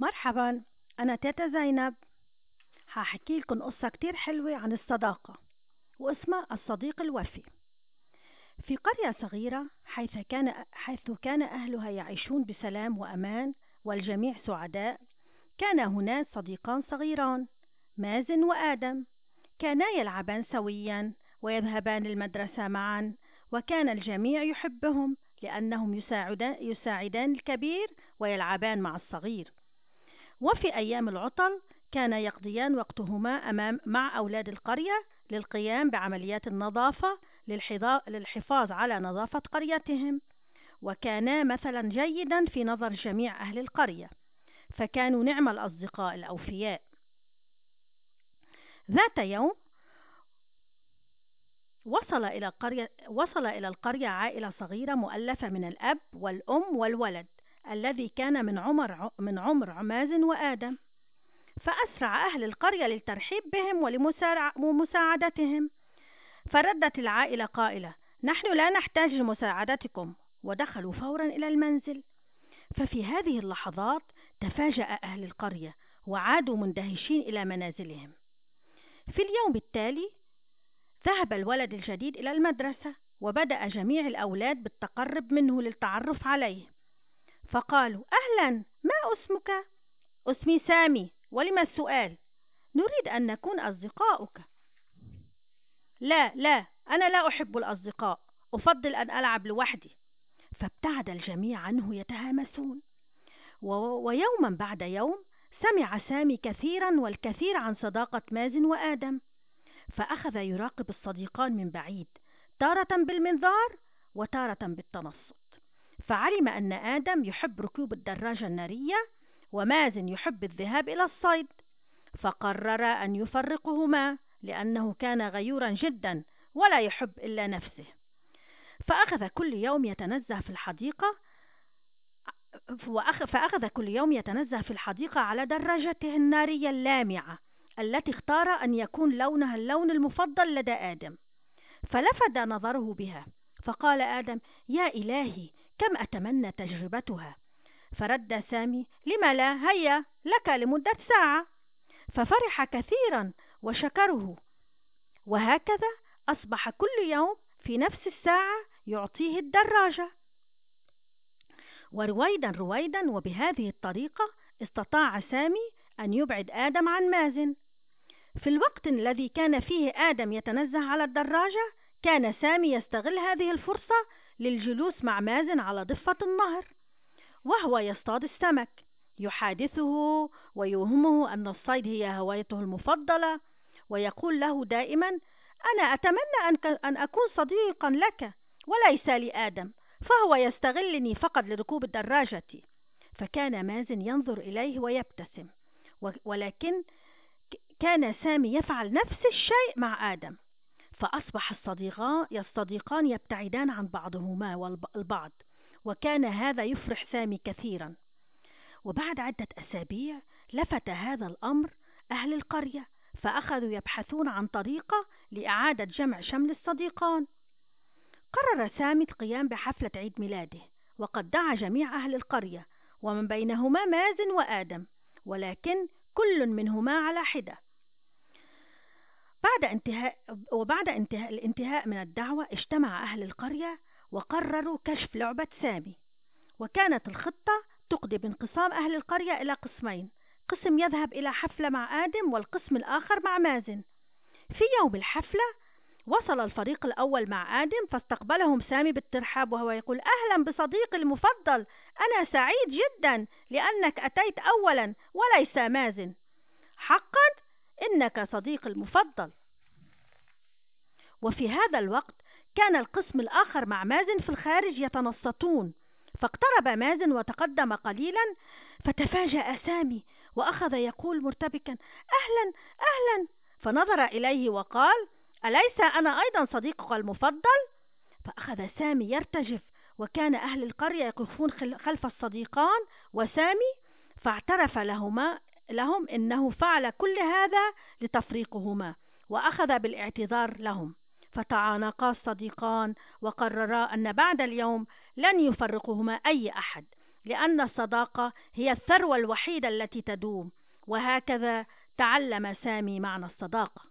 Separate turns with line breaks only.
مرحبا أنا تيتا زينب. هحكي لكم قصة كتير حلوة عن الصداقة واسمها الصديق الوفي. في قرية صغيرة حيث كان, حيث كان أهلها يعيشون بسلام وأمان والجميع سعداء كان هناك صديقان صغيران مازن وآدم. كانا يلعبان سويا ويذهبان المدرسة معا وكان الجميع يحبهم لأنهم يساعدان الكبير ويلعبان مع الصغير. وفي أيام العطل كان يقضيان وقتهما أمام مع أولاد القرية للقيام بعمليات النظافة للحفاظ على نظافة قريتهم. وكانا مثلا جيدا في نظر جميع أهل القرية فكانوا نعم الأصدقاء الأوفياء. ذات يوم وصل إلى القرية وصل إلى القرية عائلة صغيرة مؤلفة من الأب والأم والولد. الذي كان من عمر من عمر عماز وآدم. فأسرع أهل القرية للترحيب بهم ولمساعدتهم فردت العائلة قائلة نحن لا نحتاج لمساعدتكم. ودخلوا فورا إلى المنزل. ففي هذه اللحظات تفاجأ أهل القرية وعادوا مندهشين إلى منازلهم. في اليوم التالي ذهب الولد الجديد إلى المدرسة وبدأ جميع الأولاد بالتقرب منه للتعرف عليه. فقالوا أهلا ما اسمك؟ اسمي سامي ولم السؤال؟ نريد أن نكون أصدقاؤك. لا لا أنا لا أحب الأصدقاء أفضل أن ألعب لوحدي. فابتعد الجميع عنه يتهامسون. ويوما بعد يوم سمع سامي كثيرا والكثير عن صداقة مازن وآدم. فأخذ يراقب الصديقان من بعيد تارة بالمنظار وتارة بالتنصت فعلم أن آدم يحب ركوب الدراجة النارية ومازن يحب الذهاب إلى الصيد فقرر أن يفرقهما لأنه كان غيورا جدا ولا يحب إلا نفسه. فأخذ كل يوم يتنزه في الحديقة فأخذ كل يوم يتنزه في الحديقة على دراجته النارية اللامعة التي اختار أن يكون لونها اللون المفضل لدى آدم. فلفت نظره بها فقال آدم يا إلهي كم أتمنى تجربتها؟ فرد سامي لم لا هيا لك لمدة ساعة. ففرح كثيرا وشكره. وهكذا أصبح كل يوم في نفس الساعة يعطيه الدراجة. ورويدا رويدا وبهذه الطريقة استطاع سامي أن يبعد آدم عن مازن. في الوقت الذي كان فيه آدم يتنزه على الدراجة كان سامي يستغل هذه الفرصة للجلوس مع مازن على ضفة النهر وهو يصطاد السمك. يحادثه ويوهمه أن الصيد هي هوايته المفضلة ويقول له دائما أنا أتمنى أن أكون صديقا لك وليس لآدم فهو يستغلني فقط لركوب الدراجة. فكان مازن ينظر إليه ويبتسم ولكن كان سامي يفعل نفس الشيء مع آدم. فأصبح الصديقان يبتعدان عن بعضهما البعض وكان هذا يفرح سامي كثيرا. وبعد عدة أسابيع لفت هذا الأمر أهل القرية فأخذوا يبحثون عن طريقة لإعادة جمع شمل الصديقان. قرر سامي القيام بحفلة عيد ميلاده وقد دعا جميع أهل القرية ومن بينهما مازن وآدم ولكن كل منهما على حدة. بعد انتهاء وبعد انتهاء الانتهاء من الدعوة اجتمع أهل القرية وقرروا كشف لعبة سامي. وكانت الخطة تقضي بانقسام أهل القرية إلى قسمين. قسم يذهب إلى حفلة مع آدم والقسم الآخر مع مازن. في يوم الحفلة وصل الفريق الأول مع آدم فاستقبلهم سامي بالترحاب وهو يقول أهلا بصديقي المفضل. أنا سعيد جدا لأنك أتيت أولا وليس مازن. حقا إنك صديقي المفضل. وفي هذا الوقت كان القسم الآخر مع مازن في الخارج يتنصتون. فاقترب مازن وتقدم قليلا فتفاجأ سامي وأخذ يقول مرتبكا أهلا أهلا. فنظر إليه وقال أليس أنا أيضا صديقك المفضل؟ فأخذ سامي يرتجف وكان أهل القرية يقفون خلف الصديقان وسامي فاعترف لهما لهم إنه فعل كل هذا لتفريقهما وأخذ بالاعتذار لهم. فتعانقا الصديقان وقررا أن بعد اليوم لن يفرقهما أي أحد لأن الصداقة هي الثروة الوحيدة التي تدوم وهكذا تعلم سامي معنى الصداقة.